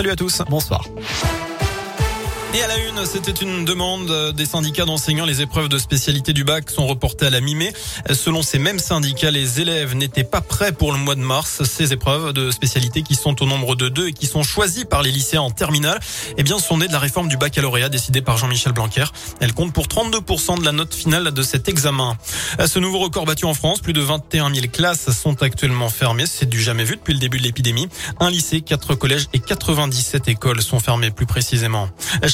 salut à tous. Bonsoir. Et à la une, c'était une demande des syndicats d'enseignants. Les épreuves de spécialité du bac sont reportées à la mi-mai. Selon ces mêmes syndicats, les élèves n'étaient pas prêts pour le mois de mars. Ces épreuves de spécialité qui sont au nombre de deux et qui sont choisies par les lycéens en terminale, eh bien, sont nées de la réforme du baccalauréat décidée par Jean-Michel Blanquer. Elle compte pour 32% de la note finale de cet examen. À ce nouveau record battu en France, plus de 21 000 classes sont actuellement fermées. C'est du jamais vu depuis le début de l'épidémie. Un lycée, quatre collèges et 97 écoles sont fermées plus précisément.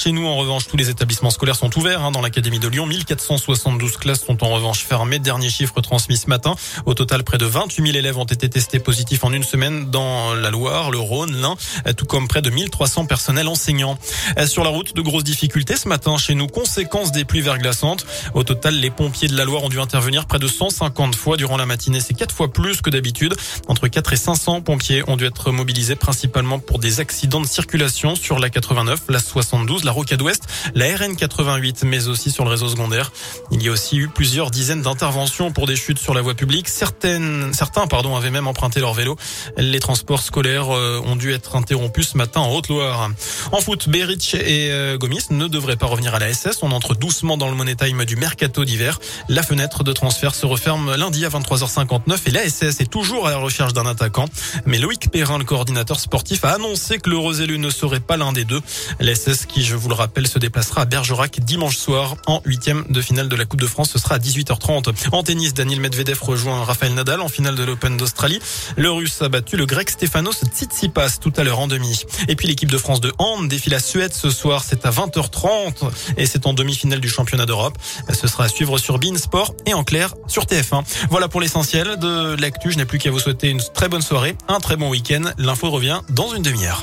Chez nous, en revanche, tous les établissements scolaires sont ouverts. Hein, dans l'Académie de Lyon, 1472 classes sont en revanche fermées. Dernier chiffre transmis ce matin. Au total, près de 28 000 élèves ont été testés positifs en une semaine dans la Loire, le Rhône, l'Ain, tout comme près de 1300 personnels enseignants. Sur la route, de grosses difficultés ce matin chez nous, conséquence des pluies verglaçantes. Au total, les pompiers de la Loire ont dû intervenir près de 150 fois durant la matinée. C'est quatre fois plus que d'habitude. Entre 4 et 500 pompiers ont dû être mobilisés principalement pour des accidents de circulation sur la 89, la 72, la Rocade Ouest, la RN 88, mais aussi sur le réseau secondaire. Il y a aussi eu plusieurs dizaines d'interventions pour des chutes sur la voie publique. Certaines, certains, pardon, avaient même emprunté leur vélo. Les transports scolaires euh, ont dû être interrompus ce matin en Haute-Loire. En foot, Berich et euh, Gomis ne devraient pas revenir à la SS. On entre doucement dans le money time du mercato d'hiver. La fenêtre de transfert se referme lundi à 23h59 et la SS est toujours à la recherche d'un attaquant. Mais Loïc Perrin, le coordinateur sportif, a annoncé que le Rosélu ne serait pas l'un des deux. La qui, je vous le rappelle, se déplacera à Bergerac dimanche soir en huitième de finale de la Coupe de France. Ce sera à 18h30. En tennis, Daniel Medvedev rejoint Rafael Nadal en finale de l'Open d'Australie. Le Russe a battu le Grec Stefanos Tsitsipas tout à l'heure en demi. Et puis l'équipe de France de hand défile à Suède ce soir. C'est à 20h30 et c'est en demi-finale du championnat d'Europe. Ce sera à suivre sur Bein Sport et en clair sur TF1. Voilà pour l'essentiel de l'actu. Je n'ai plus qu'à vous souhaiter une très bonne soirée, un très bon week-end. L'info revient dans une demi-heure.